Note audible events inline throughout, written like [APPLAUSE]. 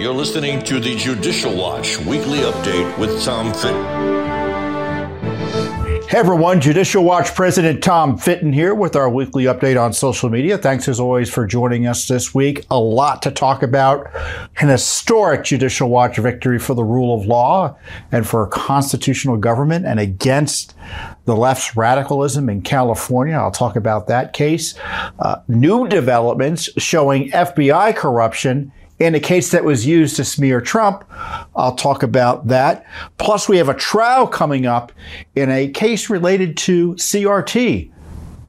You're listening to the Judicial Watch weekly update with Tom Fitton. Hey everyone, Judicial Watch President Tom Fitton here with our weekly update on social media. Thanks as always for joining us this week. A lot to talk about. An historic Judicial Watch victory for the rule of law and for constitutional government and against the left's radicalism in California. I'll talk about that case. Uh, new developments showing FBI corruption in a case that was used to smear Trump. I'll talk about that. Plus, we have a trial coming up in a case related to CRT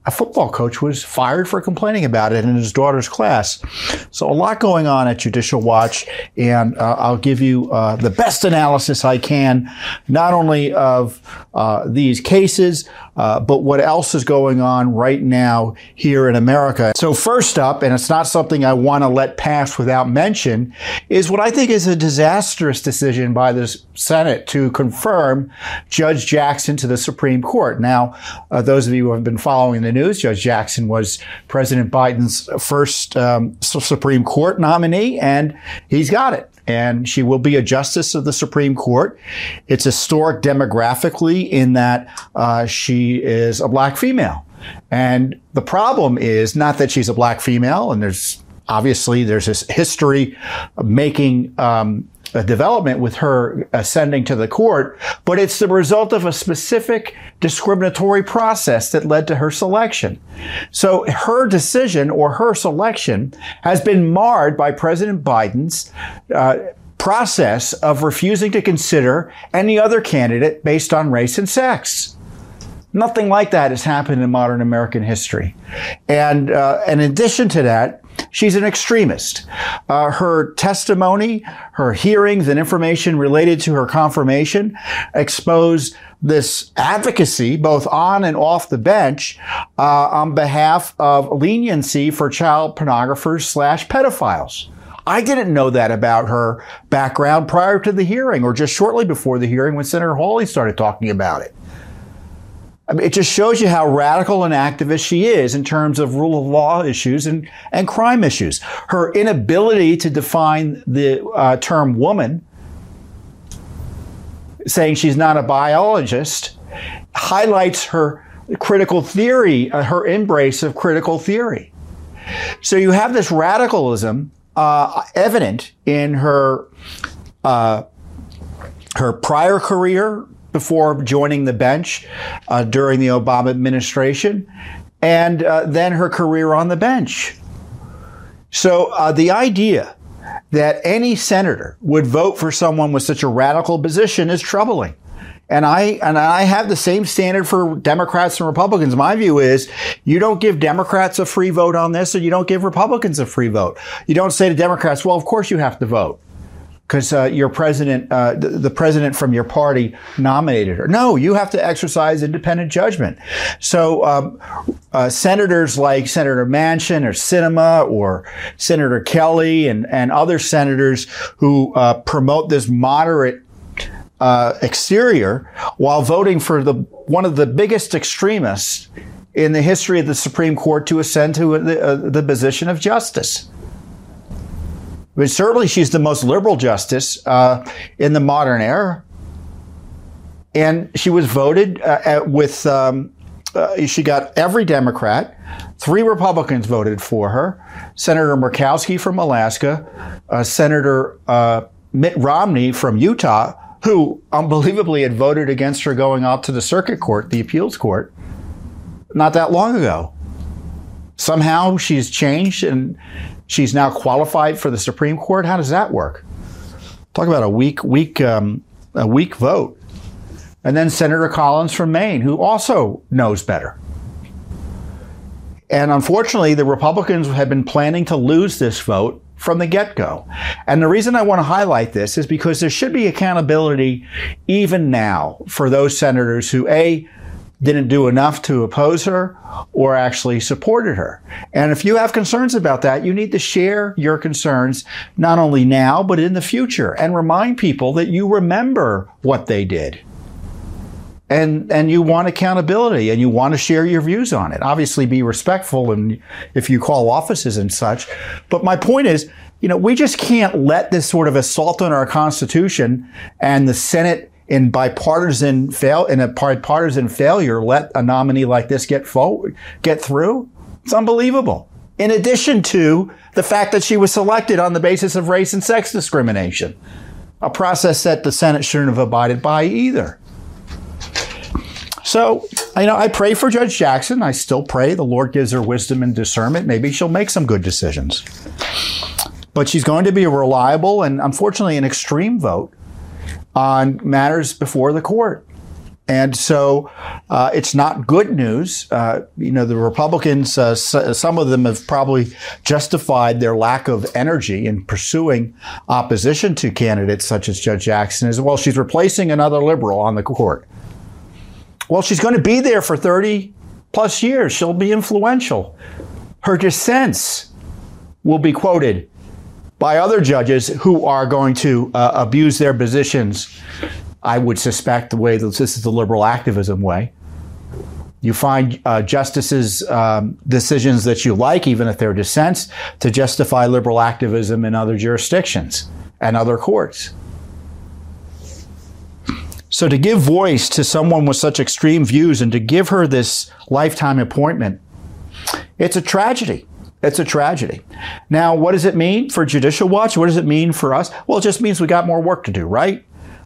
a football coach was fired for complaining about it in his daughter's class. So a lot going on at Judicial Watch, and uh, I'll give you uh, the best analysis I can, not only of uh, these cases, uh, but what else is going on right now here in America. So first up, and it's not something I want to let pass without mention, is what I think is a disastrous decision by the Senate to confirm Judge Jackson to the Supreme Court. Now, uh, those of you who have been following the news. Judge Jackson was President Biden's first um, Supreme Court nominee, and he's got it. And she will be a justice of the Supreme Court. It's historic demographically in that uh, she is a black female. And the problem is not that she's a black female, and there's obviously there's this history making um, a development with her ascending to the court, but it's the result of a specific discriminatory process that led to her selection. So her decision or her selection has been marred by President Biden's uh, process of refusing to consider any other candidate based on race and sex. Nothing like that has happened in modern American history. And uh, in addition to that, She's an extremist. Uh, her testimony, her hearings, and information related to her confirmation expose this advocacy, both on and off the bench, uh, on behalf of leniency for child pornographers slash pedophiles. I didn't know that about her background prior to the hearing or just shortly before the hearing when Senator Hawley started talking about it. I mean, it just shows you how radical an activist she is in terms of rule of law issues and, and crime issues. Her inability to define the uh, term woman, saying she's not a biologist, highlights her critical theory, uh, her embrace of critical theory. So you have this radicalism uh, evident in her uh, her prior career, before joining the bench uh, during the Obama administration, and uh, then her career on the bench. So uh, the idea that any senator would vote for someone with such a radical position is troubling. And I and I have the same standard for Democrats and Republicans. My view is you don't give Democrats a free vote on this, and you don't give Republicans a free vote. You don't say to Democrats, "Well, of course you have to vote." Because uh, your president, uh, the, the, president from your party nominated her. No, you have to exercise independent judgment. So um, uh, senators like Senator Manchin or Sinema or Senator Kelly and, and other senators who uh, promote this moderate uh, exterior while voting for the one of the biggest extremists in the history of the Supreme Court to ascend to the, uh, the position of justice. But certainly she's the most liberal justice uh, in the modern era. And she was voted uh, at, with, um, uh, she got every Democrat. Three Republicans voted for her. Senator Murkowski from Alaska, uh, Senator uh, Mitt Romney from Utah, who unbelievably had voted against her going out to the circuit court, the appeals court, not that long ago. Somehow she's changed and she's now qualified for the Supreme Court. How does that work? Talk about a weak, weak, um, a weak vote. And then Senator Collins from Maine, who also knows better. And unfortunately, the Republicans have been planning to lose this vote from the get go. And the reason I want to highlight this is because there should be accountability even now for those senators who, A, didn't do enough to oppose her or actually supported her. And if you have concerns about that, you need to share your concerns not only now, but in the future and remind people that you remember what they did. And, and you want accountability and you want to share your views on it. Obviously, be respectful and if you call offices and such. But my point is, you know, we just can't let this sort of assault on our Constitution and the Senate in bipartisan fail in a bipartisan failure let a nominee like this get forward, get through. It's unbelievable. In addition to the fact that she was selected on the basis of race and sex discrimination, a process that the Senate shouldn't have abided by either. So, you know, I pray for Judge Jackson. I still pray the Lord gives her wisdom and discernment. Maybe she'll make some good decisions. But she's going to be a reliable and unfortunately an extreme vote on matters before the court. And so uh, it's not good news. Uh, you know, the Republicans, uh, some of them have probably justified their lack of energy in pursuing opposition to candidates such as Judge Jackson as well. She's replacing another liberal on the court. Well, she's going to be there for 30 plus years. She'll be influential. Her dissents will be quoted by other judges who are going to uh, abuse their positions. I would suspect the way that this is the liberal activism way. You find uh, justices' um, decisions that you like, even if they're dissents, to justify liberal activism in other jurisdictions and other courts. So, to give voice to someone with such extreme views and to give her this lifetime appointment, it's a tragedy. It's a tragedy. Now, what does it mean for Judicial Watch? What does it mean for us? Well, it just means we got more work to do, right?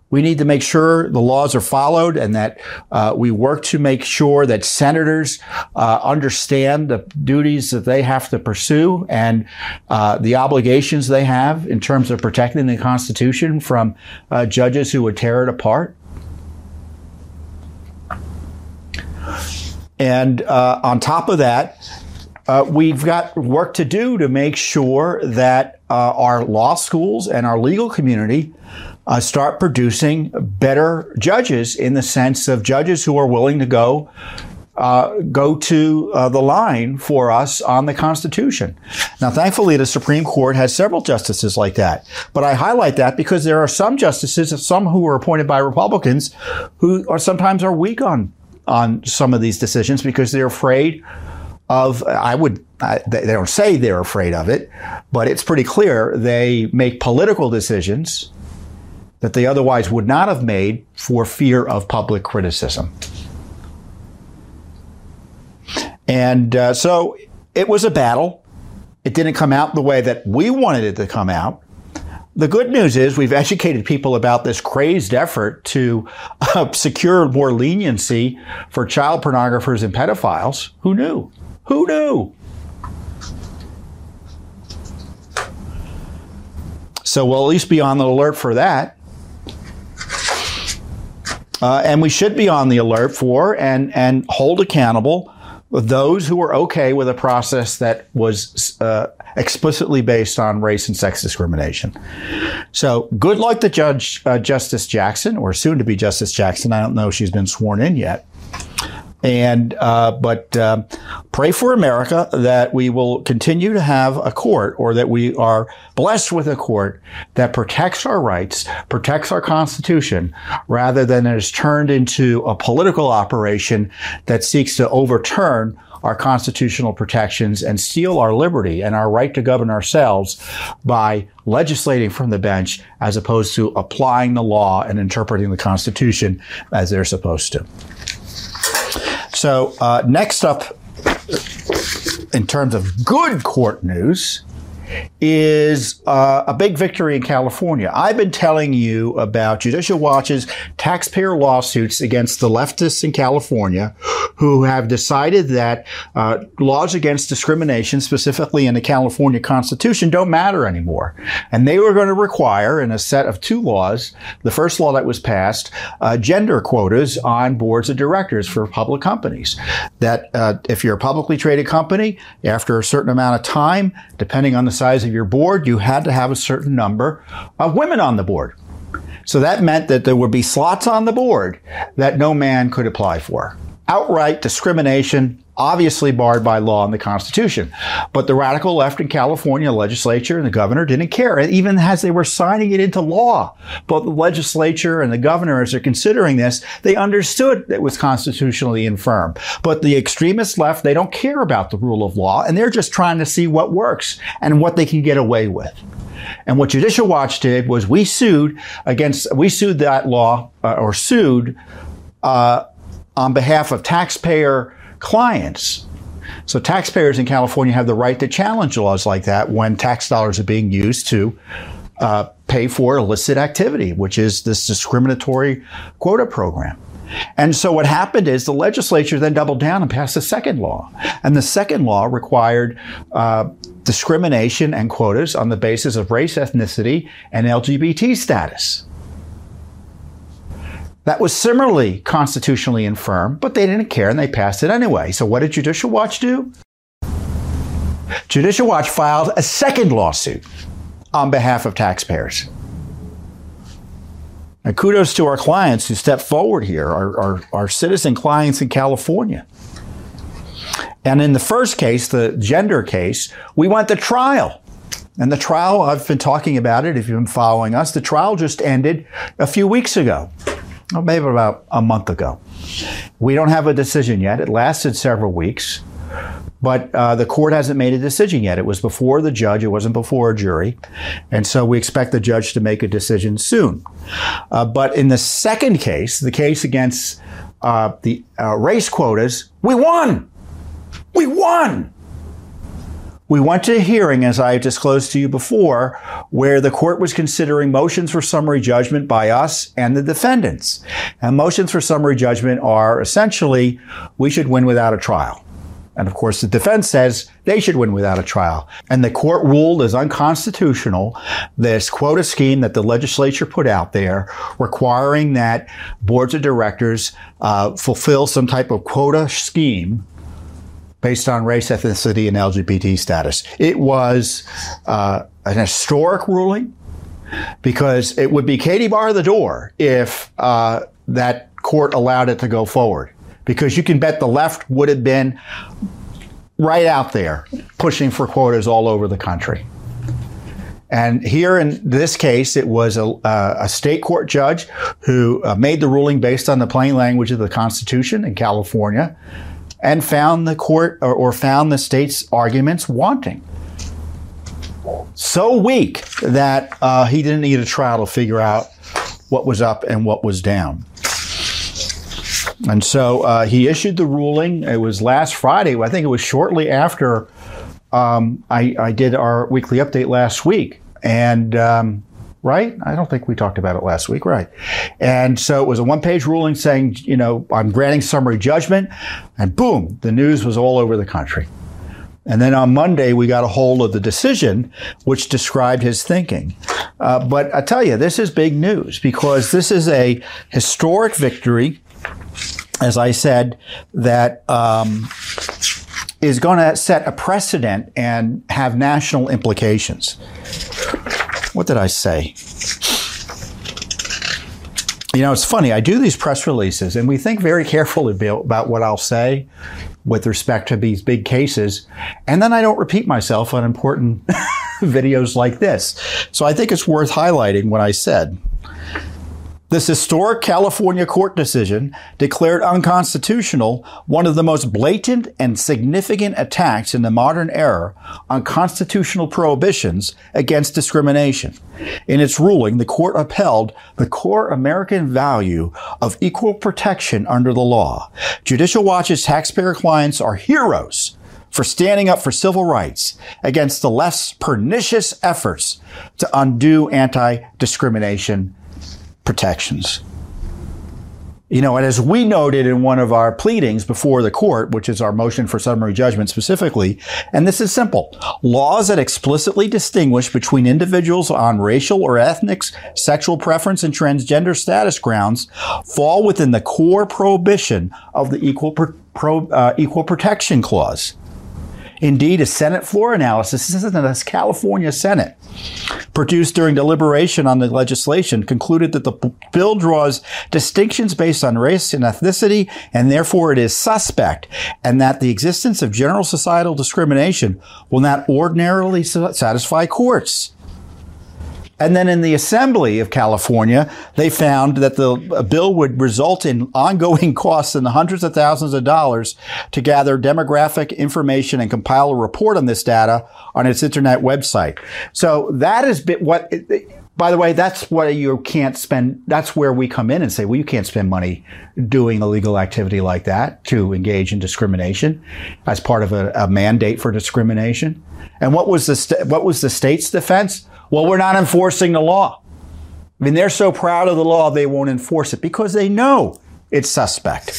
We need to make sure the laws are followed and that uh, we work to make sure that senators uh, understand the duties that they have to pursue and uh, the obligations they have in terms of protecting the Constitution from uh, judges who would tear it apart. And uh, on top of that, uh, we've got work to do to make sure that uh, our law schools and our legal community uh, start producing better judges in the sense of judges who are willing to go uh, go to uh, the line for us on the Constitution. Now, thankfully, the Supreme Court has several justices like that. But I highlight that because there are some justices, some who are appointed by Republicans, who are sometimes are weak on on some of these decisions because they're afraid of, I would, I, they don't say they're afraid of it, but it's pretty clear they make political decisions that they otherwise would not have made for fear of public criticism. And uh, so it was a battle. It didn't come out the way that we wanted it to come out. The good news is we've educated people about this crazed effort to uh, secure more leniency for child pornographers and pedophiles. Who knew? Who knew? So we'll at least be on the alert for that. Uh, and we should be on the alert for and, and hold accountable those who were okay with a process that was uh, explicitly based on race and sex discrimination. So good luck to Judge uh, Justice Jackson, or soon to be Justice Jackson. I don't know if she's been sworn in yet. And uh, but uh, pray for America that we will continue to have a court, or that we are blessed with a court that protects our rights, protects our Constitution, rather than is turned into a political operation that seeks to overturn our constitutional protections and steal our liberty and our right to govern ourselves by legislating from the bench as opposed to applying the law and interpreting the Constitution as they're supposed to. So, uh, next up, in terms of good court news, is uh, a big victory in California. I've been telling you about Judicial Watch's taxpayer lawsuits against the leftists in California who have decided that uh, laws against discrimination, specifically in the California Constitution, don't matter anymore. And they were going to require, in a set of two laws, the first law that was passed, uh, gender quotas on boards of directors for public companies. That uh, if you're a publicly traded company, after a certain amount of time, depending on the size of your board, you had to have a certain number of women on the board. So that meant that there would be slots on the board that no man could apply for. Outright discrimination obviously barred by law and the Constitution. But the radical left in California legislature and the governor didn't care, even as they were signing it into law. Both the legislature and the governor, as they're considering this, they understood it was constitutionally infirm. But the extremist left, they don't care about the rule of law, and they're just trying to see what works and what they can get away with. And what Judicial Watch did was we sued against, we sued that law uh, or sued uh, on behalf of taxpayer clients. So taxpayers in California have the right to challenge laws like that when tax dollars are being used to uh, pay for illicit activity, which is this discriminatory quota program. And so what happened is the legislature then doubled down and passed a second law. And the second law required uh, discrimination and quotas on the basis of race, ethnicity, and LGBT status. That was similarly constitutionally infirm, but they didn't care and they passed it anyway. So what did Judicial Watch do? Judicial Watch filed a second lawsuit on behalf of taxpayers. And kudos to our clients who stepped forward here, our, our, our citizen clients in California. And in the first case, the gender case, we went to trial. And the trial, I've been talking about it if you've been following us, the trial just ended a few weeks ago, maybe about a month ago. We don't have a decision yet. It lasted several weeks. But uh, the court hasn't made a decision yet. It was before the judge, it wasn't before a jury. And so we expect the judge to make a decision soon. Uh, but in the second case, the case against uh, the uh, race quotas, we won! We won! We went to a hearing, as I have disclosed to you before, where the court was considering motions for summary judgment by us and the defendants. And motions for summary judgment are essentially, we should win without a trial. And of course, the defense says they should win without a trial. And the court ruled as unconstitutional this quota scheme that the legislature put out there, requiring that boards of directors uh, fulfill some type of quota scheme based on race, ethnicity, and LGBT status. It was uh, an historic ruling because it would be Katie bar the door if uh, that court allowed it to go forward because you can bet the left would have been right out there pushing for quotas all over the country. And here in this case, it was a, uh, a state court judge who uh, made the ruling based on the plain language of the Constitution in California and found the court or, or found the state's arguments wanting. So weak that uh, he didn't need a trial to figure out what was up and what was down. And so uh, he issued the ruling. It was last Friday. I think it was shortly after um, I, I, did our weekly update last week. And um, right? I don't think we talked about it last week, right? And so it was a one page ruling saying, you know, I'm granting summary judgment. And boom, the news was all over the country. And then on Monday, we got a hold of the decision, which described his thinking. Uh, but I tell you, this is big news because this is a historic victory as I said, that um, is going to set a precedent and have national implications. What did I say? You know, it's funny. I do these press releases, and we think very carefully about what I'll say with respect to these big cases, and then I don't repeat myself on important [LAUGHS] videos like this. So I think it's worth highlighting what I said. This historic California court decision declared unconstitutional one of the most blatant and significant attacks in the modern era on constitutional prohibitions against discrimination. In its ruling, the court upheld the core American value of equal protection under the law. Judicial Watch's taxpayer clients are heroes for standing up for civil rights against the less pernicious efforts to undo anti-discrimination protections. You know, and as we noted in one of our pleadings before the court, which is our motion for summary judgment specifically, and this is simple. Laws that explicitly distinguish between individuals on racial or ethnic, sexual preference, and transgender status grounds fall within the core prohibition of the Equal, Pro, uh, Equal Protection Clause. Indeed, a Senate floor analysis, this is the California Senate, produced during deliberation on the legislation, concluded that the bill draws distinctions based on race and ethnicity, and therefore it is suspect, and that the existence of general societal discrimination will not ordinarily satisfy courts. And then in the Assembly of California, they found that the bill would result in ongoing [LAUGHS] costs in the hundreds of thousands of dollars to gather demographic information and compile a report on this data on its internet website. So that is what. By the way, that's what you can't spend. That's where we come in and say, well, you can't spend money doing illegal activity like that to engage in discrimination as part of a, a mandate for discrimination. And what was the st- what was the state's defense? Well, we're not enforcing the law. I mean, they're so proud of the law they won't enforce it because they know it's suspect.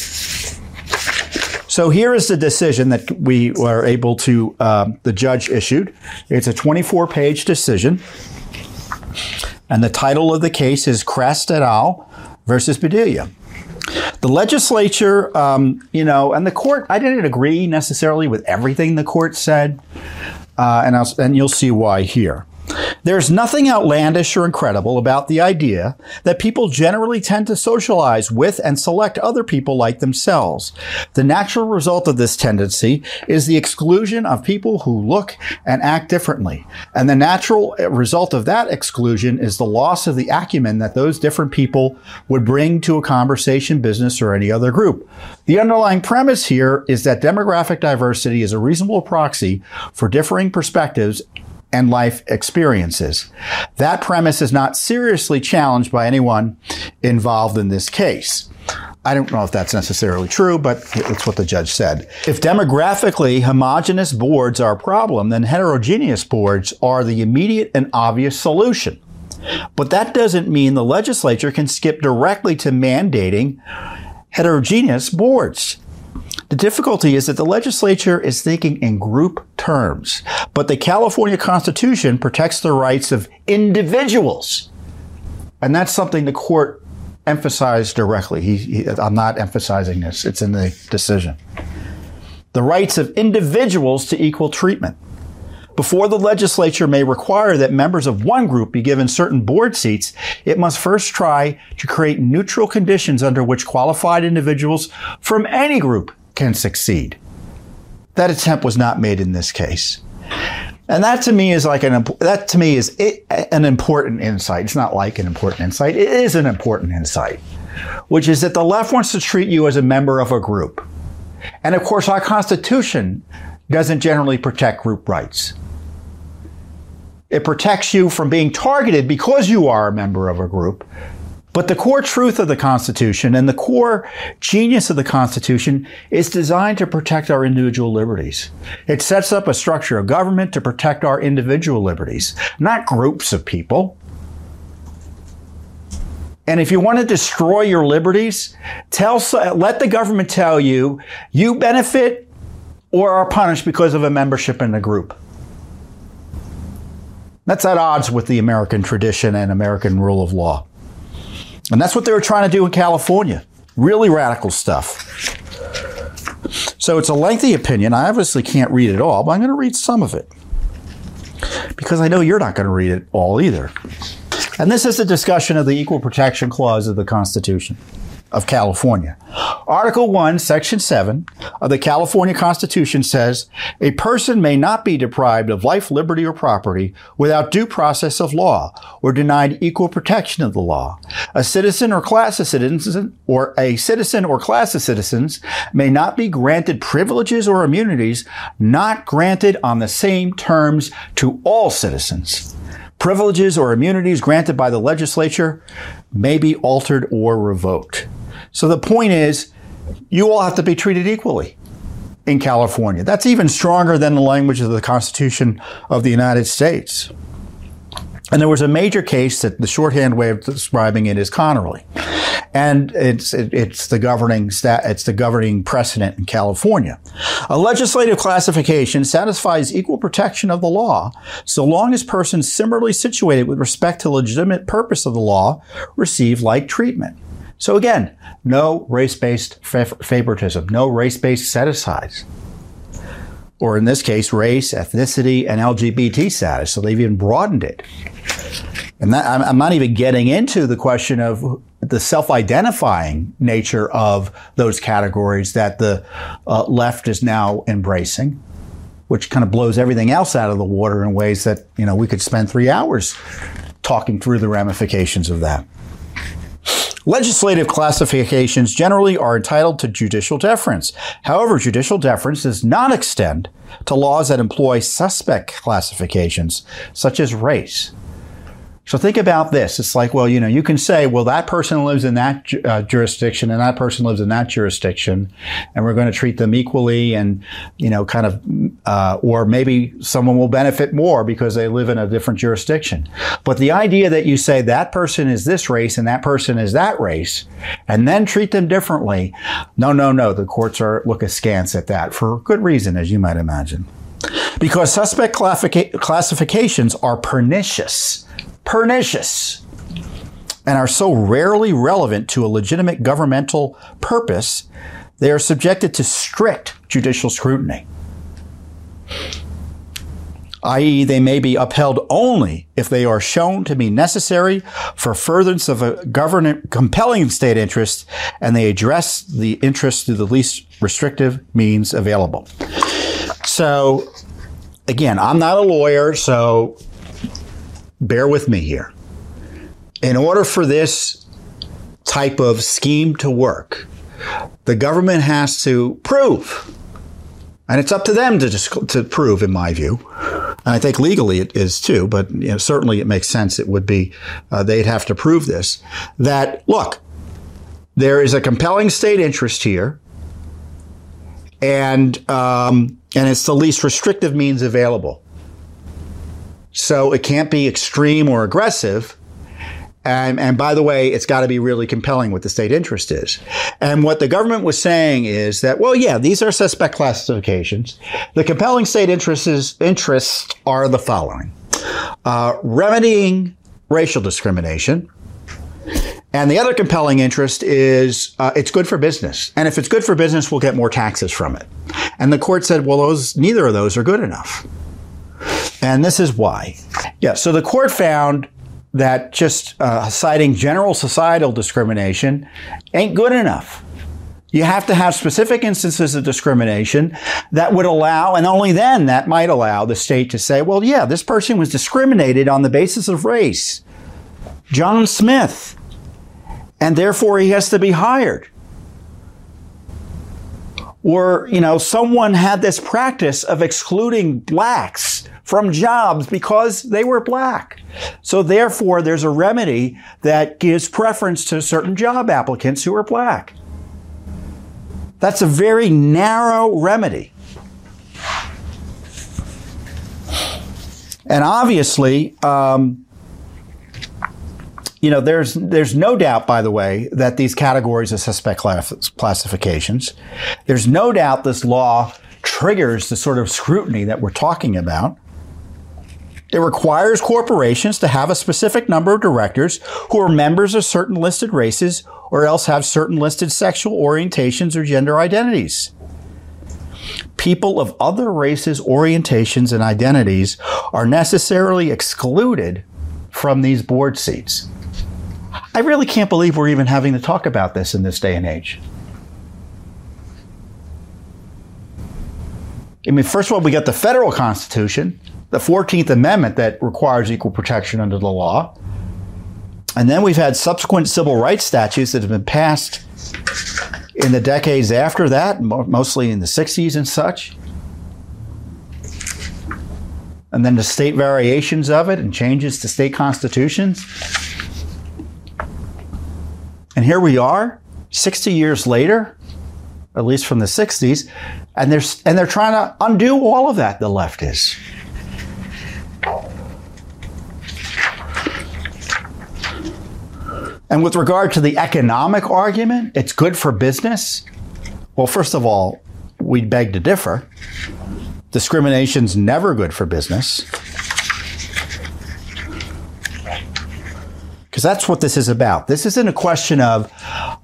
So here is the decision that we were able to, um, the judge issued. It's a 24 page decision. And the title of the case is Crest et al. versus Padilla. The legislature, um, you know, and the court, I didn't agree necessarily with everything the court said, uh, and, and you'll see why here. There's nothing outlandish or incredible about the idea that people generally tend to socialize with and select other people like themselves. The natural result of this tendency is the exclusion of people who look and act differently. And the natural result of that exclusion is the loss of the acumen that those different people would bring to a conversation, business, or any other group. The underlying premise here is that demographic diversity is a reasonable proxy for differing perspectives and life experiences. That premise is not seriously challenged by anyone involved in this case. I don't know if that's necessarily true, but it's what the judge said. If demographically homogenous boards are a problem, then heterogeneous boards are the immediate and obvious solution. But that doesn't mean the legislature can skip directly to mandating heterogeneous boards. The difficulty is that the legislature is thinking in group terms, but the California Constitution protects the rights of individuals. And that's something the court emphasized directly. He, he, I'm not emphasizing this, it's in the decision. The rights of individuals to equal treatment. Before the legislature may require that members of one group be given certain board seats, it must first try to create neutral conditions under which qualified individuals from any group can succeed. That attempt was not made in this case. And that to me is like an that to me is it, an important insight. It's not like an important insight. It is an important insight, which is that the left wants to treat you as a member of a group. And of course, our Constitution doesn't generally protect group rights. It protects you from being targeted because you are a member of a group, but the core truth of the Constitution and the core genius of the Constitution is designed to protect our individual liberties. It sets up a structure of government to protect our individual liberties, not groups of people. And if you want to destroy your liberties, tell, let the government tell you you benefit or are punished because of a membership in a group. That's at odds with the American tradition and American rule of law. And that's what they were trying to do in California. Really radical stuff. So it's a lengthy opinion. I obviously can't read it all, but I'm going to read some of it. Because I know you're not going to read it all either. And this is a discussion of the Equal Protection Clause of the Constitution of California. Article 1, Section 7 of the California Constitution says a person may not be deprived of life, liberty, or property without due process of law or denied equal protection of the law. A citizen or class of citizens or a citizen or class of citizens may not be granted privileges or immunities not granted on the same terms to all citizens. Privileges or immunities granted by the legislature may be altered or revoked. So the point is, you all have to be treated equally in California. That's even stronger than the language of the Constitution of the United States. And there was a major case that the shorthand way of describing it is Connerly. And it's, it, it's the governing stat, it's the governing precedent in California. A legislative classification satisfies equal protection of the law so long as persons similarly situated with respect to legitimate purpose of the law receive like treatment. So again, no race-based favoritism, no race-based set-asides. Or in this case, race, ethnicity, and LGBT status. So they've even broadened it. And that, I'm not even getting into the question of the self-identifying nature of those categories that the uh, left is now embracing, which kind of blows everything else out of the water in ways that, you know, we could spend three hours talking through the ramifications of that. Legislative classifications generally are entitled to judicial deference. However, judicial deference does not extend to laws that employ suspect classifications, such as race. So think about this. It's like, well, you know, you can say, well, that person lives in that uh, jurisdiction and that person lives in that jurisdiction, and we're going to treat them equally, and you know, kind of, uh, or maybe someone will benefit more because they live in a different jurisdiction. But the idea that you say that person is this race and that person is that race, and then treat them differently, no, no, no. The courts are look askance at that for good reason, as you might imagine. Because suspect classifications are pernicious pernicious and are so rarely relevant to a legitimate governmental purpose, they are subjected to strict judicial scrutiny. i.e., they may be upheld only if they are shown to be necessary for furtherance of a government compelling state interest and they address the interest through the least restrictive means available. So, again, I'm not a lawyer, so bear with me here. In order for this type of scheme to work, the government has to prove, and it's up to them to, to prove, in my view. And I think legally it is too, but you know, certainly it makes sense. It would be uh, they'd have to prove this that look, there is a compelling state interest here, and um, and it's the least restrictive means available. So it can't be extreme or aggressive. And, and by the way, it's got to be really compelling what the state interest is. And what the government was saying is that, well, yeah, these are suspect classifications. The compelling state interests, interests are the following. Uh, remedying racial discrimination, and the other compelling interest is uh, it's good for business. And if it's good for business, we'll get more taxes from it. And the court said, well, those, neither of those are good enough. And this is why. Yeah, so the court found that just uh, citing general societal discrimination ain't good enough. You have to have specific instances of discrimination that would allow, and only then that might allow the state to say, well, yeah, this person was discriminated on the basis of race. John Smith. And therefore he has to be hired or, you know, someone had this practice of excluding blacks from jobs because they were black. So therefore, there's a remedy that gives preference to certain job applicants who are black. That's a very narrow remedy. And obviously, um, you know, there's there's no doubt, by the way, that these categories of suspect class- classifications. There's no doubt this law triggers the sort of scrutiny that we're talking about. It requires corporations to have a specific number of directors who are members of certain listed races or else have certain listed sexual orientations or gender identities. People of other races, orientations, and identities are necessarily excluded from these board seats. I really can't believe we're even having to talk about this in this day and age. I mean, first of all, we got the federal Constitution, the 14th Amendment that requires equal protection under the law. And then we've had subsequent civil rights statutes that have been passed in the decades after that, mostly in the 60s and such. And then the state variations of it and changes to state constitutions. And here we are, 60 years later, at least from the 60s, and they're, and they're trying to undo all of that, the left is. And with regard to the economic argument, it's good for business. Well, first of all, we beg to differ. Discrimination's never good for business. Because that's what this is about. This isn't a question of,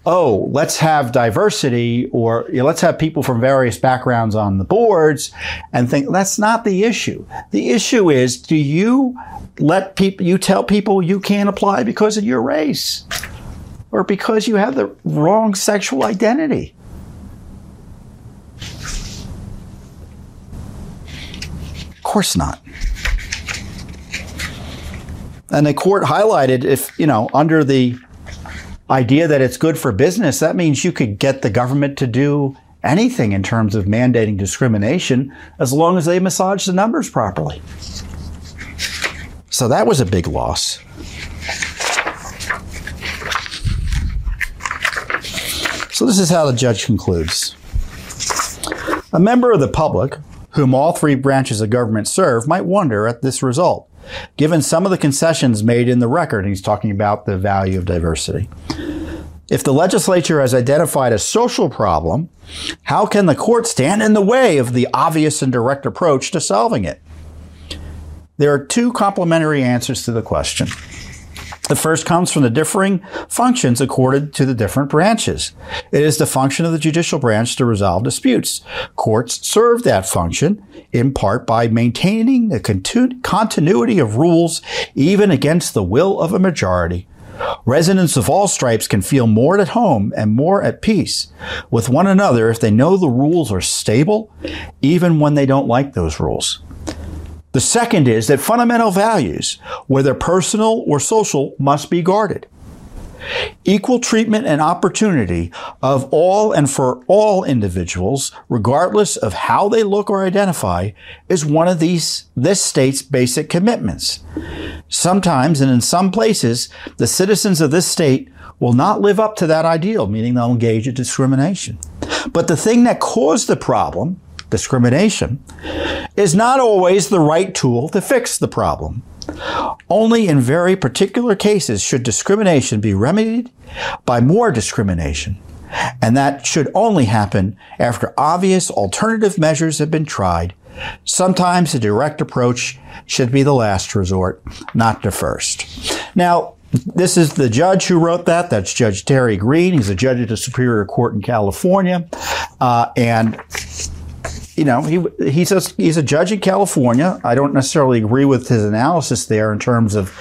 oh, let's have diversity or you know, let's have people from various backgrounds on the boards and think that's not the issue. The issue is, do you let people, you tell people you can't apply because of your race or because you have the wrong sexual identity. Of course not. And the court highlighted if, you know, under the idea that it's good for business, that means you could get the government to do anything in terms of mandating discrimination as long as they massage the numbers properly. So that was a big loss. So this is how the judge concludes. A member of the public, whom all three branches of government serve, might wonder at this result, given some of the concessions made in the record. He's talking about the value of diversity. If the legislature has identified a social problem, how can the court stand in the way of the obvious and direct approach to solving it? There are two complementary answers to the question. The first comes from the differing functions accorded to the different branches. It is the function of the judicial branch to resolve disputes. Courts serve that function in part by maintaining the continuity of rules even against the will of a majority. Residents of all stripes can feel more at home and more at peace with one another if they know the rules are stable, even when they don't like those rules. The second is that fundamental values, whether personal or social, must be guarded. Equal treatment and opportunity of all and for all individuals, regardless of how they look or identify, is one of these, this state's basic commitments. Sometimes and in some places, the citizens of this state will not live up to that ideal, meaning they'll engage in discrimination. But the thing that caused the problem, discrimination, is not always the right tool to fix the problem. Only in very particular cases should discrimination be remedied by more discrimination. And that should only happen after obvious alternative measures have been tried. Sometimes a direct approach should be the last resort, not the first. Now, this is the judge who wrote that. That's Judge Terry Green. He's a judge at the Superior Court in California. Uh, and you know, he he's a, he's a judge in California. I don't necessarily agree with his analysis there in terms of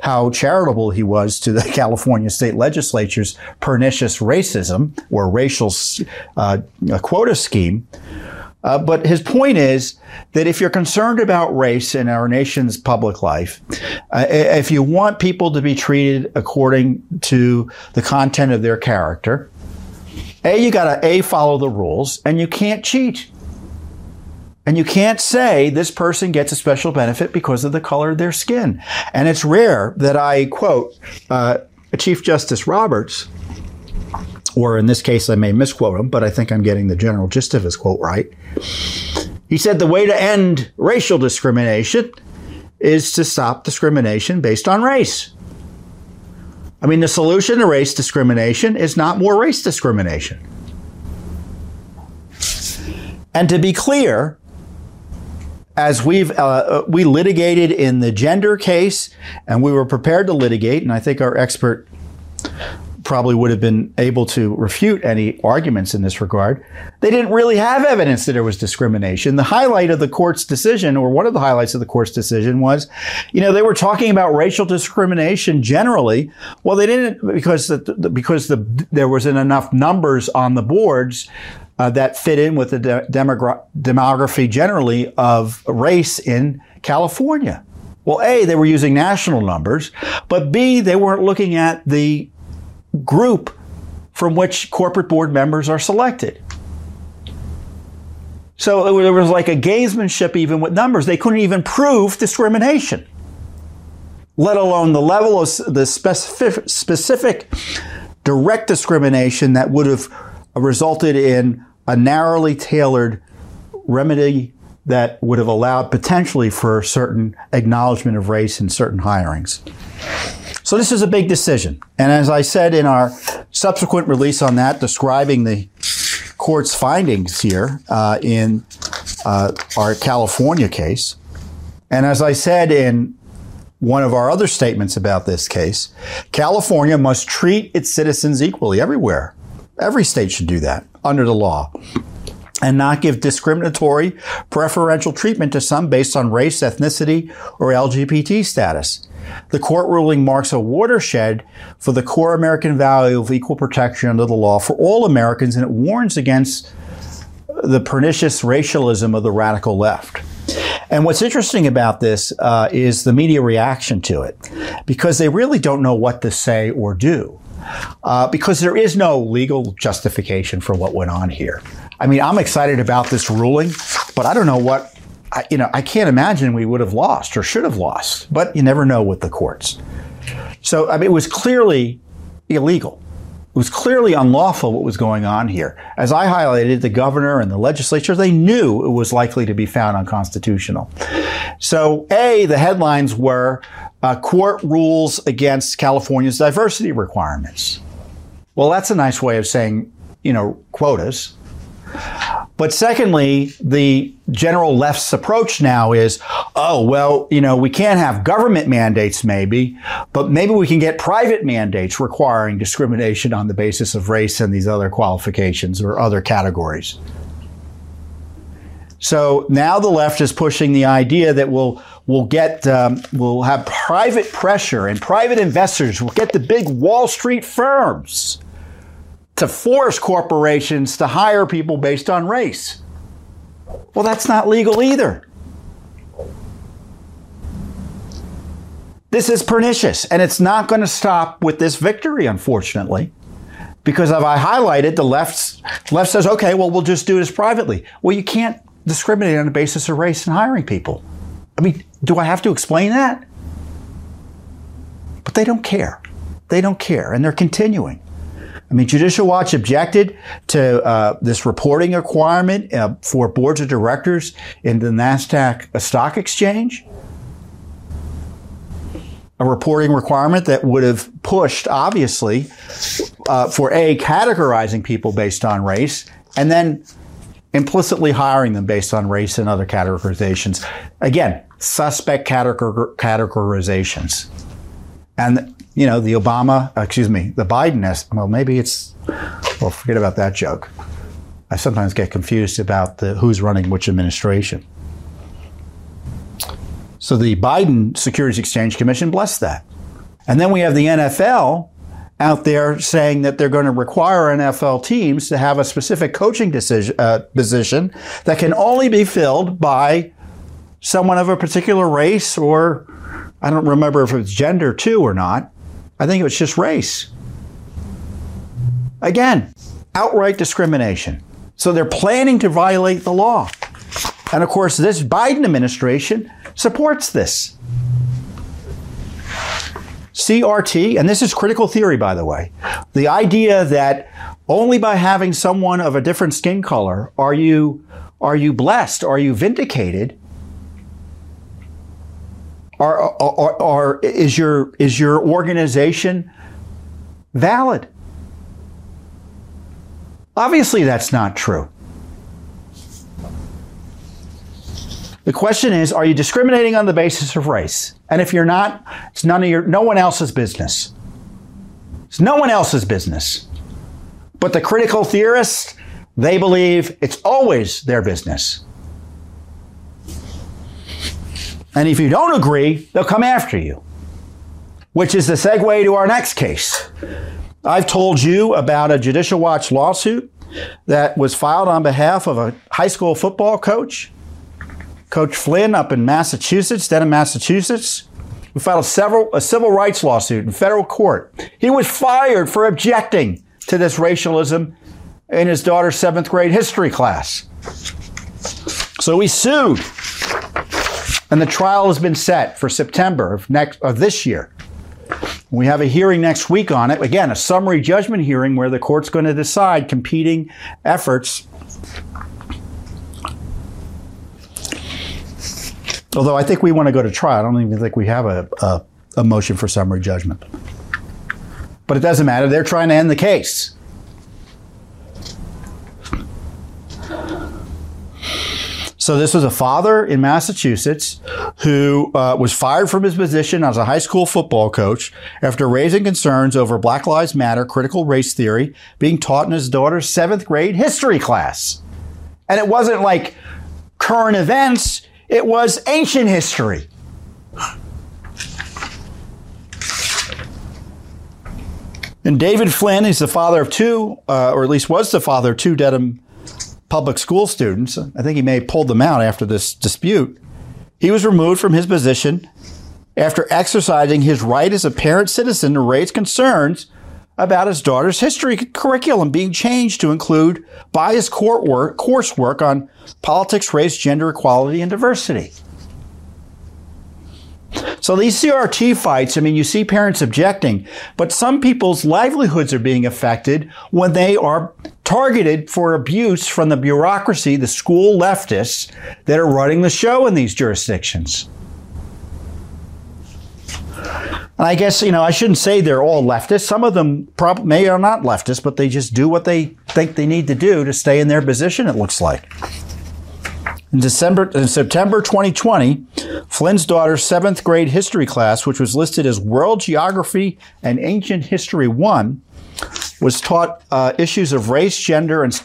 how charitable he was to the [LAUGHS] California state legislature's pernicious racism or racial uh, quota scheme. Uh, but his point is that if you're concerned about race in our nation's public life, uh, if you want people to be treated according to the content of their character, a you got to a follow the rules, and you can't cheat. And you can't say this person gets a special benefit because of the color of their skin. And it's rare that I quote uh, Chief Justice Roberts, or in this case, I may misquote him, but I think I'm getting the general gist of his quote right. He said the way to end racial discrimination is to stop discrimination based on race. I mean, the solution to race discrimination is not more race discrimination. And to be clear, as we've uh, uh, we litigated in the gender case, and we were prepared to litigate, and I think our expert probably would have been able to refute any arguments in this regard. They didn't really have evidence that there was discrimination. The highlight of the court's decision, or one of the highlights of the court's decision, was, you know, they were talking about racial discrimination generally. Well, they didn't because the, because the, there wasn't enough numbers on the boards uh, that fit in with the de- demogra- demography generally of race in California. Well, A, they were using national numbers, but B, they weren't looking at the group from which corporate board members are selected. So there was like a gamesmanship even with numbers. They couldn't even prove discrimination, let alone the level of the specific, specific direct discrimination that would have resulted in a narrowly tailored remedy that would have allowed potentially for certain acknowledgement of race in certain hirings. So this is a big decision. And as I said in our subsequent release on that, describing the court's findings here uh, in uh, our California case, and as I said in one of our other statements about this case, California must treat its citizens equally everywhere. Every state should do that under the law and not give discriminatory preferential treatment to some based on race, ethnicity, or LGBT status. The court ruling marks a watershed for the core American value of equal protection under the law for all Americans, and it warns against the pernicious racialism of the radical left. And what's interesting about this uh, is the media reaction to it, because they really don't know what to say or do, uh, because there is no legal justification for what went on here. I mean, I'm excited about this ruling, but I don't know what. I, you know, I can't imagine we would have lost or should have lost, but you never know with the courts. So, I mean, it was clearly illegal. It was clearly unlawful what was going on here. As I highlighted, the governor and the legislature, they knew it was likely to be found unconstitutional. So, A, the headlines were uh, court rules against California's diversity requirements. Well, that's a nice way of saying, you know, quotas. But secondly, the general left's approach now is, oh, well, you know, we can't have government mandates maybe, but maybe we can get private mandates requiring discrimination on the basis of race and these other qualifications or other categories. So now the left is pushing the idea that we'll we'll get um, we'll have private pressure and private investors will get the big Wall Street firms to force corporations to hire people based on race. Well, that's not legal either. This is pernicious, and it's not going to stop with this victory, unfortunately. Because as I highlighted, the left, left says, okay, well, we'll just do this privately. Well, you can't discriminate on the basis of race in hiring people. I mean, do I have to explain that? But they don't care. They don't care, and they're continuing. I mean, Judicial Watch objected to uh, this reporting requirement uh, for boards of directors in the NASDAQ stock exchange. A reporting requirement that would have pushed, obviously, uh, for A, categorizing people based on race, and then implicitly hiring them based on race and other categorizations. Again, suspect categor- categorizations. And you know, the Obama, excuse me, the Biden, well, maybe it's, well, forget about that joke. I sometimes get confused about the, who's running which administration. So the Biden Securities Exchange Commission blessed that. And then we have the NFL out there saying that they're going to require NFL teams to have a specific coaching decision, uh, position that can only be filled by someone of a particular race or I don't remember if it's gender too or not. I think it was just race. Again, outright discrimination. So they're planning to violate the law. And of course, this Biden administration supports this. CRT, and this is critical theory, by the way, the idea that only by having someone of a different skin color are you, are you blessed, are you vindicated, are, are, are, is your is your organization valid? Obviously, that's not true. The question is, are you discriminating on the basis of race? And if you're not, it's none of your no one else's business. It's no one else's business. But the critical theorists, they believe it's always their business. And if you don't agree, they'll come after you. Which is the segue to our next case. I've told you about a Judicial Watch lawsuit that was filed on behalf of a high school football coach, Coach Flynn up in Massachusetts, Dedham, Massachusetts. We filed several, a civil rights lawsuit in federal court. He was fired for objecting to this racialism in his daughter's seventh grade history class. So he sued and the trial has been set for September of next of this year. We have a hearing next week on it. Again, a summary judgment hearing where the court's going to decide competing efforts. Although I think we want to go to trial. I don't even think we have a, a, a motion for summary judgment. But it doesn't matter. They're trying to end the case. So this was a father in Massachusetts who uh, was fired from his position as a high school football coach after raising concerns over Black Lives Matter critical race theory being taught in his daughter's seventh grade history class. And it wasn't like current events, it was ancient history. And David Flynn is the father of two, uh, or at least was the father of two Dedham public school students. I think he may have pulled them out after this dispute. he was removed from his position after exercising his right as a parent citizen to raise concerns about his daughter's history curriculum being changed to include biased coursework on politics, race, gender equality, and diversity. So these CRT fights, I mean, you see parents objecting, but some people's livelihoods are being affected when they are targeted for abuse from the bureaucracy, the school leftists that are running the show in these jurisdictions. And I guess, you know, I shouldn't say they're all leftists. Some of them prob- may are not leftists, but they just do what they think they need to do to stay in their position, it looks like. In December, in September 2020, Flynn's daughter's seventh grade history class, which was listed as World Geography and Ancient History 1, was taught uh, issues of race, gender, and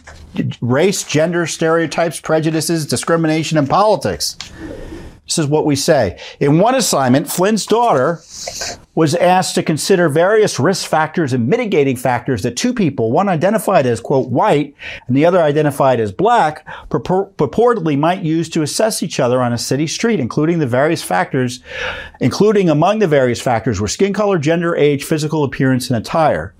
race, gender stereotypes, prejudices, discrimination, and politics. This is what we say. In one assignment, Flynn's daughter was asked to consider various risk factors and mitigating factors that two people, one identified as, quote, white and the other identified as black, purpor- purportedly might use to assess each other on a city street, including the various factors, including among the various factors were skin color, gender, age, physical appearance, and attire.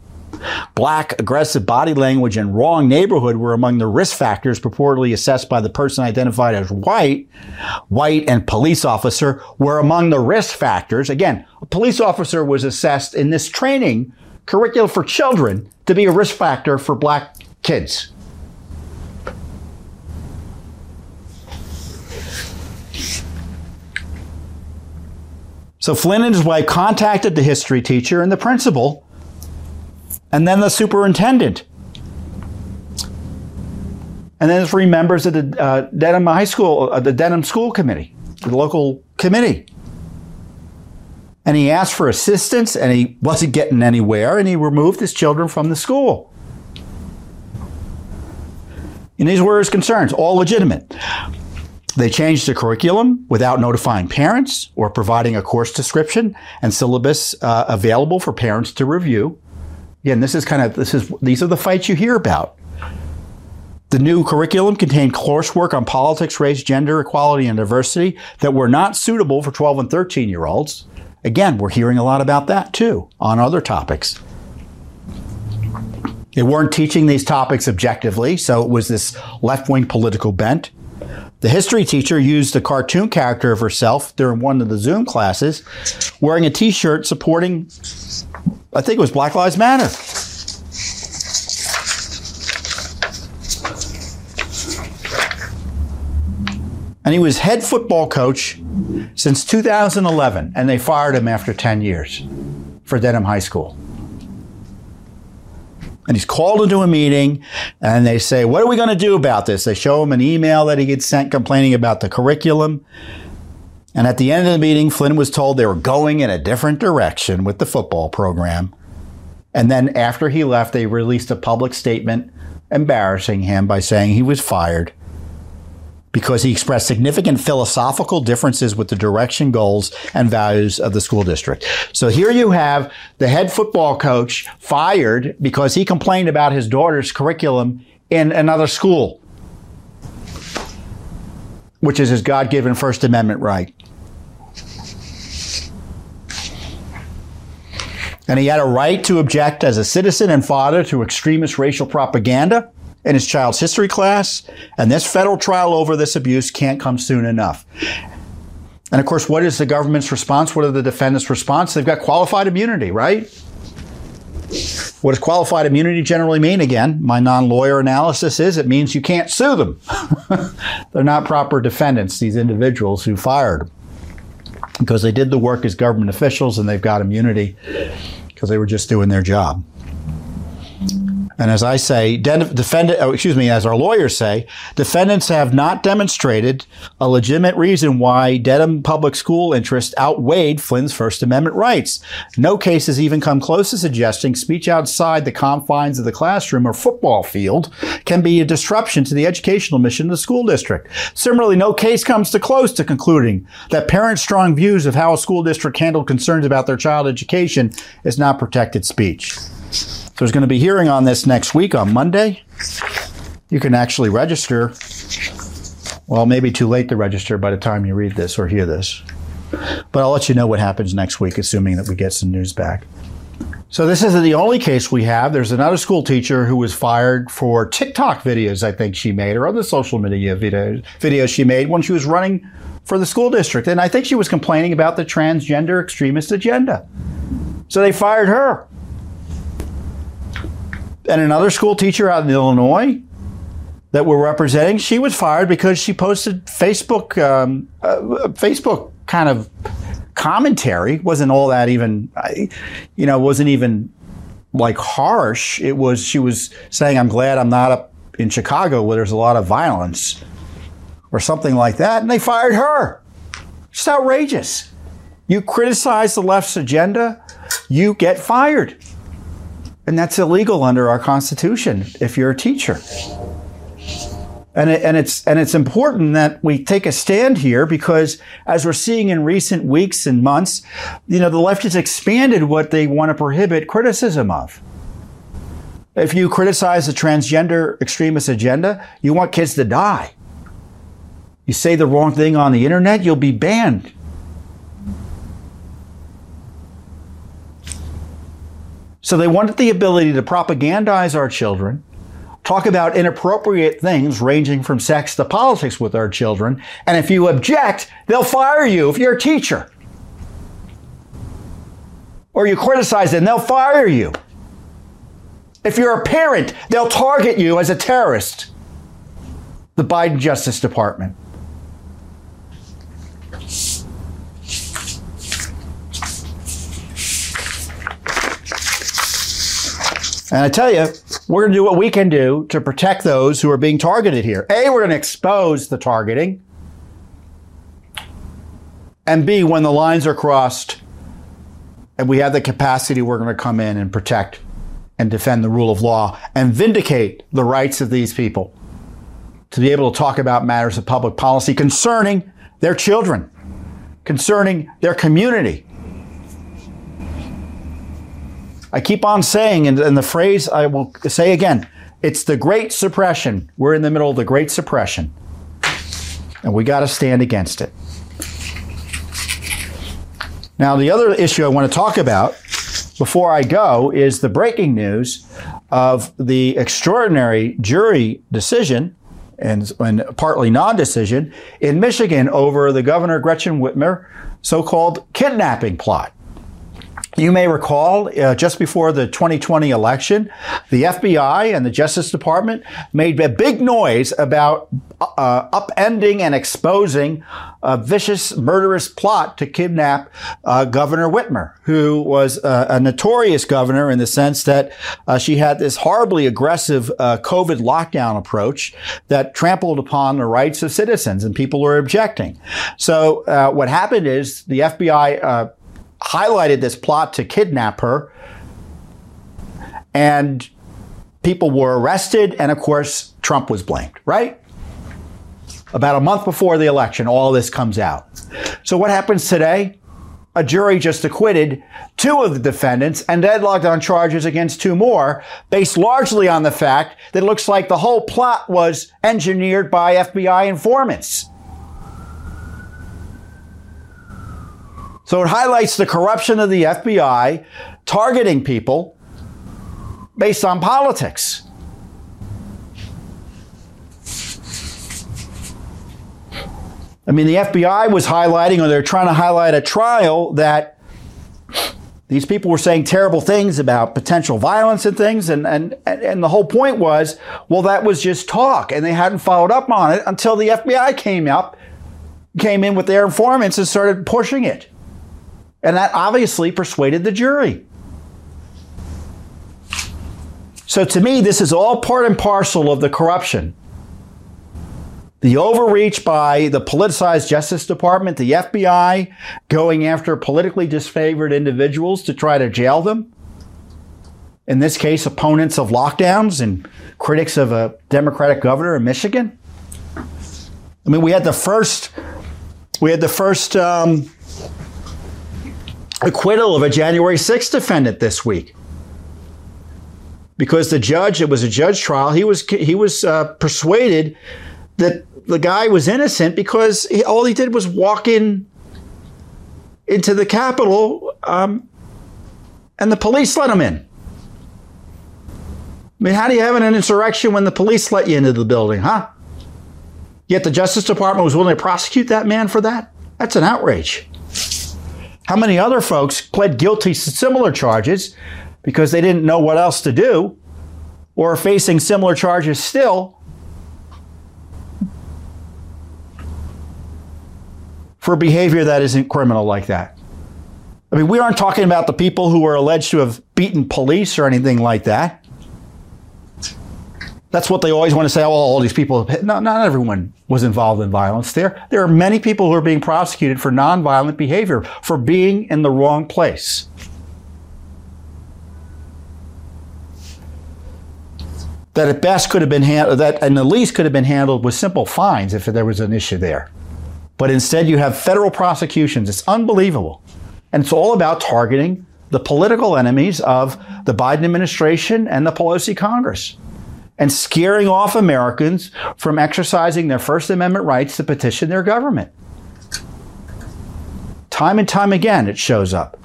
Black, aggressive body language, and wrong neighborhood were among the risk factors purportedly assessed by the person identified as white. White and police officer were among the risk factors. Again, a police officer was assessed in this training curriculum for children to be a risk factor for black kids. So Flynn and his wife contacted the history teacher and the principal and then the superintendent. And then three members of the uh, Dedham High School, uh, the Dedham School Committee, the local committee. And he asked for assistance and he wasn't getting anywhere and he removed his children from the school. And these were his concerns, all legitimate. They changed the curriculum without notifying parents or providing a course description and syllabus uh, available for parents to review. Again, this is kind of this is these are the fights you hear about. The new curriculum contained coursework on politics, race, gender equality, and diversity that were not suitable for 12 and 13 year olds. Again, we're hearing a lot about that too on other topics. They weren't teaching these topics objectively, so it was this left wing political bent. The history teacher used a cartoon character of herself during one of the Zoom classes, wearing a t shirt supporting I think it was Black Lives Matter. And he was head football coach since 2011, and they fired him after 10 years for Dedham High School. And he's called into a meeting, and they say, What are we going to do about this? They show him an email that he had sent complaining about the curriculum. And at the end of the meeting, Flynn was told they were going in a different direction with the football program. And then after he left, they released a public statement embarrassing him by saying he was fired because he expressed significant philosophical differences with the direction, goals, and values of the school district. So here you have the head football coach fired because he complained about his daughter's curriculum in another school, which is his God given First Amendment right. And he had a right to object as a citizen and father to extremist racial propaganda in his child's history class, and this federal trial over this abuse can't come soon enough. And of course, what is the government's response? What are the defendants' response? They've got qualified immunity, right? What does qualified immunity generally mean? Again, my non lawyer analysis is it means you can't sue them. [LAUGHS] They're not proper defendants, these individuals who fired because they did the work as government officials and they've got immunity because they were just doing their job. And as I say, defendant, oh, excuse me, as our lawyers say, defendants have not demonstrated a legitimate reason why Dedham public school interest outweighed Flynn's First Amendment rights. No case has even come close to suggesting speech outside the confines of the classroom or football field can be a disruption to the educational mission of the school district. Similarly, no case comes to close to concluding that parents' strong views of how a school district handled concerns about their child education is not protected speech. So there's going to be hearing on this next week on Monday. You can actually register Well, maybe too late to register by the time you read this or hear this. But I'll let you know what happens next week, assuming that we get some news back. So this isn't the only case we have. There's another school teacher who was fired for TikTok videos I think she made or other social media videos, videos she made when she was running for the school district. And I think she was complaining about the transgender extremist agenda. So they fired her. And another school teacher out in Illinois that we're representing, she was fired because she posted Facebook, um, uh, Facebook kind of commentary. wasn't all that even, you know, wasn't even like harsh. It was she was saying, "I'm glad I'm not up in Chicago where there's a lot of violence." Or something like that, and they fired her. It's outrageous. You criticize the left's agenda, you get fired. And that's illegal under our Constitution if you're a teacher. And, it, and it's and it's important that we take a stand here because as we're seeing in recent weeks and months, you know, the left has expanded what they want to prohibit criticism of. If you criticize the transgender extremist agenda, you want kids to die. You say the wrong thing on the internet, you'll be banned. So they wanted the ability to propagandize our children, talk about inappropriate things ranging from sex to politics with our children, and if you object, they'll fire you if you're a teacher. Or you criticize them, they'll fire you. If you're a parent, they'll target you as a terrorist. The Biden Justice Department. And I tell you, we're going to do what we can do to protect those who are being targeted here. A, we're going to expose the targeting. And B, when the lines are crossed and we have the capacity, we're going to come in and protect and defend the rule of law and vindicate the rights of these people to be able to talk about matters of public policy concerning their children, concerning their community, I keep on saying, and, and the phrase I will say again, it's the Great Suppression. We're in the middle of the Great Suppression. And we got to stand against it. Now, the other issue I want to talk about before I go is the breaking news of the extraordinary jury decision and, and partly non decision in Michigan over the Governor Gretchen Whitmer so called kidnapping plot. You may recall uh, just before the 2020 election, the FBI and the Justice Department made a big noise about uh, upending and exposing a vicious, murderous plot to kidnap uh, Governor Whitmer, who was uh, a notorious governor in the sense that uh, she had this horribly aggressive uh, COVID lockdown approach that trampled upon the rights of citizens, and people were objecting. So what happened is the FBI highlighted this plot to kidnap her. And people were arrested. And of course, Trump was blamed, right? About a month before the election, all this comes out. So what happens today? A jury just acquitted two of the defendants and deadlocked on charges against two more, based largely on the fact that it looks like the whole plot was engineered by FBI informants. So it highlights the corruption of the FBI targeting people based on politics. I mean, the FBI was highlighting, or they're trying to highlight a trial that these people were saying terrible things about potential violence and things. And, and, and the whole point was, well, that was just talk. And they hadn't followed up on it until the FBI came up, came in with their informants and started pushing it. And that obviously persuaded the jury. So to me, this is all part and parcel of the corruption. The overreach by the politicized Justice Department, the FBI, going after politically disfavored individuals to try to jail them. In this case, opponents of lockdowns and critics of a Democratic governor in Michigan. I mean, we had the first, we had the first um, acquittal of a January 6th defendant this week. Because the judge, it was a judge trial, he was, he was uh, persuaded that the guy was innocent because he, all he did was walk in into the Capitol um, and the police let him in. I mean, how do you have an insurrection when the police let you into the building, huh? Yet the Justice Department was willing to prosecute that man for that? That's an outrage. How many other folks pled guilty to similar charges because they didn't know what else to do or are facing similar charges still for behavior that isn't criminal like that? I mean, we aren't talking about the people who are alleged to have beaten police or anything like that. That's what they always want to say. Oh, all these people. No, not everyone was involved in violence there. There are many people who are being prosecuted for nonviolent behavior, for being in the wrong place. That at best could have been handled, that and the least could have been handled with simple fines if there was an issue there. But instead, you have federal prosecutions. It's unbelievable. And it's all about targeting the political enemies of the Biden administration and the Pelosi Congress and scaring off Americans from exercising their First Amendment rights to petition their government. Time and time again, it shows up.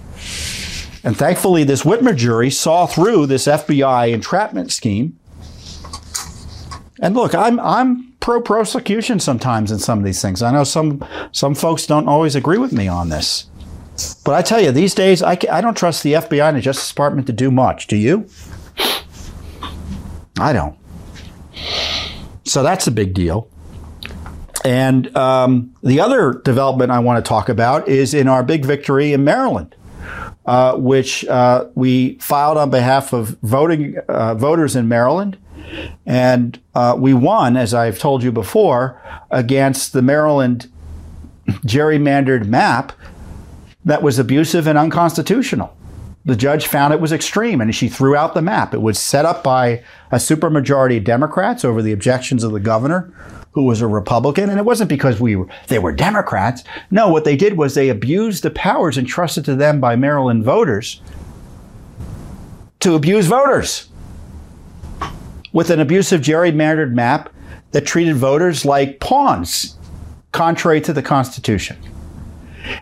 And thankfully, this Whitmer jury saw through this FBI entrapment scheme. And look, I'm, I'm pro prosecution sometimes in some of these things. I know some, some folks don't always agree with me on this. But I tell you, these days, I, I don't trust the FBI and the Justice Department to do much. Do you? I don't. So that's a big deal. And um, the other development I want to talk about is in our big victory in Maryland, uh, which uh, we filed on behalf of voting uh, voters in Maryland, and uh, we won, as I've told you before, against the Maryland gerrymandered map that was abusive and unconstitutional the judge found it was extreme and she threw out the map. It was set up by a supermajority of Democrats over the objections of the governor, who was a Republican. And it wasn't because we were, they were Democrats. No, what they did was they abused the powers entrusted to them by Maryland voters to abuse voters with an abusive gerrymandered map that treated voters like pawns, contrary to the Constitution.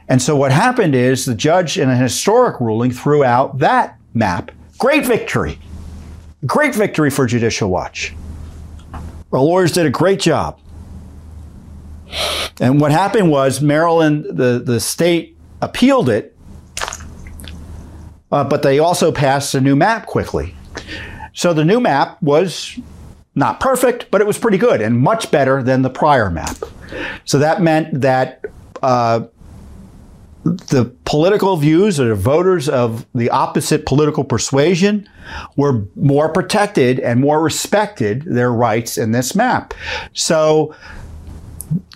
And so what happened is the judge in a historic ruling threw out that map. Great victory. Great victory for Judicial Watch. The lawyers did a great job. And what happened was Maryland, the, the state appealed it, uh, but they also passed a new map quickly. So the new map was not perfect, but it was pretty good and much better than the prior map. So that meant that uh, the political views or voters of the opposite political persuasion were more protected and more respected their rights in this map. So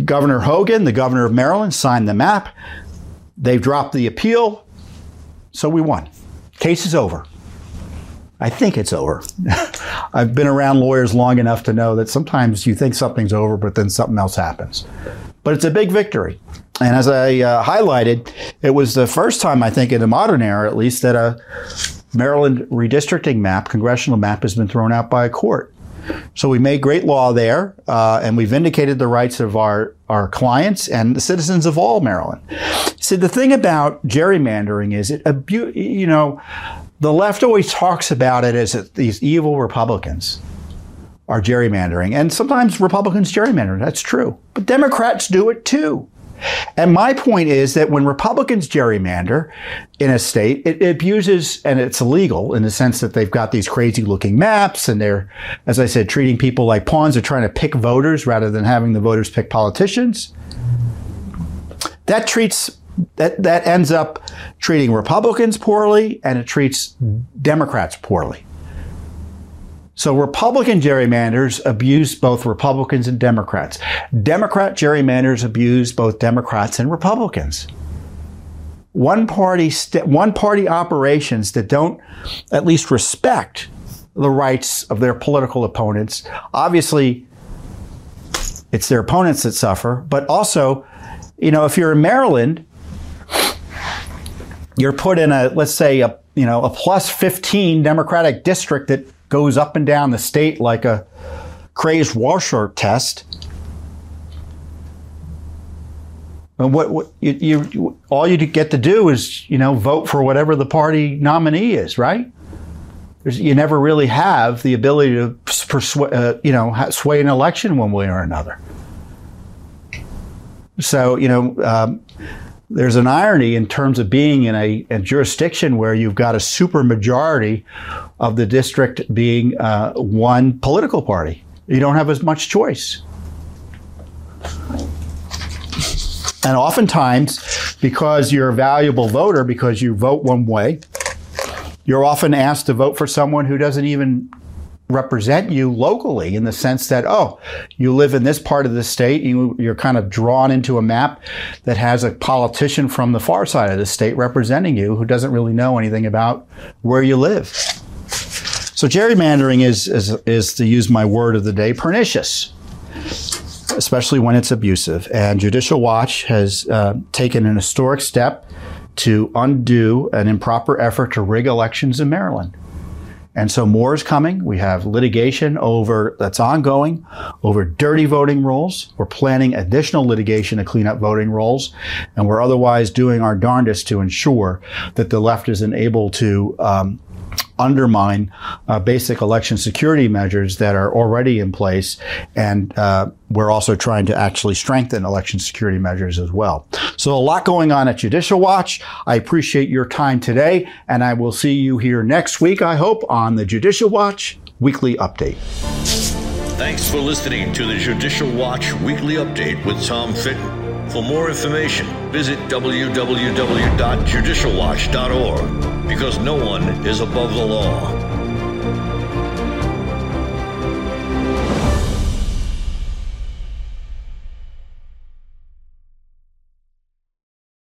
Governor Hogan, the governor of Maryland, signed the map. They've dropped the appeal. So we won. Case is over. I think it's over. [LAUGHS] I've been around lawyers long enough to know that sometimes you think something's over, but then something else happens. But it's a big victory. And as I uh, highlighted, it was the first time, I think, in the modern era at least, that a Maryland redistricting map, congressional map, has been thrown out by a court. So we made great law there, uh, and we vindicated the rights of our, our clients and the citizens of all Maryland. See, the thing about gerrymandering is it, you know, the left always talks about it as these evil Republicans are gerrymandering, and sometimes Republicans gerrymander. That's true, but Democrats do it too. And my point is that when Republicans gerrymander in a state, it, it, abuses, and it's illegal in the sense that they've got these crazy looking maps and they're, as I said, treating people like pawns. They're trying to pick voters rather than having the voters pick politicians. That treats, that, that ends up treating Republicans poorly and it treats Democrats poorly. So Republican gerrymanders abuse both Republicans and Democrats. Democrat gerrymanders abuse both Democrats and Republicans. One party, st- one party operations that don't at least respect the rights of their political opponents. Obviously, it's their opponents that suffer, but also, you know, if you're in Maryland, you're put in a, let's say, a, you know, a plus 15 Democratic district that goes up and down the state like a crazed washer test. And what, what you, you, all you get to do is you know vote for whatever the party nominee is, right? There's, you never really have the ability to persu- uh, you know sway an election one way or another. So you know um, there's an irony in terms of being in a, a, jurisdiction where you've got a super majority of the district being uh, one political party. You don't have as much choice. And oftentimes, because you're a valuable voter, because you vote one way, you're often asked to vote for someone who doesn't even represent you locally in the sense that, oh, you live in this part of the state, you, you're kind of drawn into a map that has a politician from the far side of the state representing you who doesn't really know anything about where you live. So gerrymandering is, is, is to use my word of the day, pernicious especially when it's abusive. And Judicial Watch has uh, taken an historic step to undo an improper effort to rig elections in Maryland. And so more is coming. We have litigation over that's ongoing over dirty voting rolls. We're planning additional litigation to clean up voting rolls, and we're otherwise doing our darndest to ensure that the left isn't able to um, undermine uh, basic election security measures that are already in place. And uh, we're also trying to actually strengthen election security measures as well. So a lot going on at Judicial Watch. I appreciate your time today, and I will see you here next week, I hope, on the Judicial Watch Weekly Update. Thanks for listening to the Judicial Watch Weekly Update with Tom Fitton. For more information, visit www.judicialwatch.org because no one is above the law.